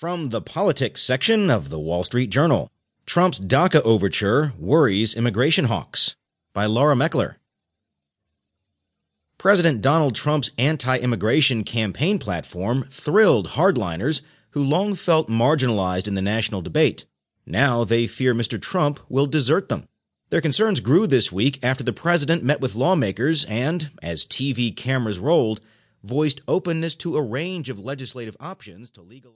From the politics section of the Wall Street Journal Trump's DACA overture worries immigration hawks by Laura Meckler. President Donald Trump's anti immigration campaign platform thrilled hardliners who long felt marginalized in the national debate. Now they fear Mr. Trump will desert them. Their concerns grew this week after the president met with lawmakers and, as TV cameras rolled, voiced openness to a range of legislative options to legalize.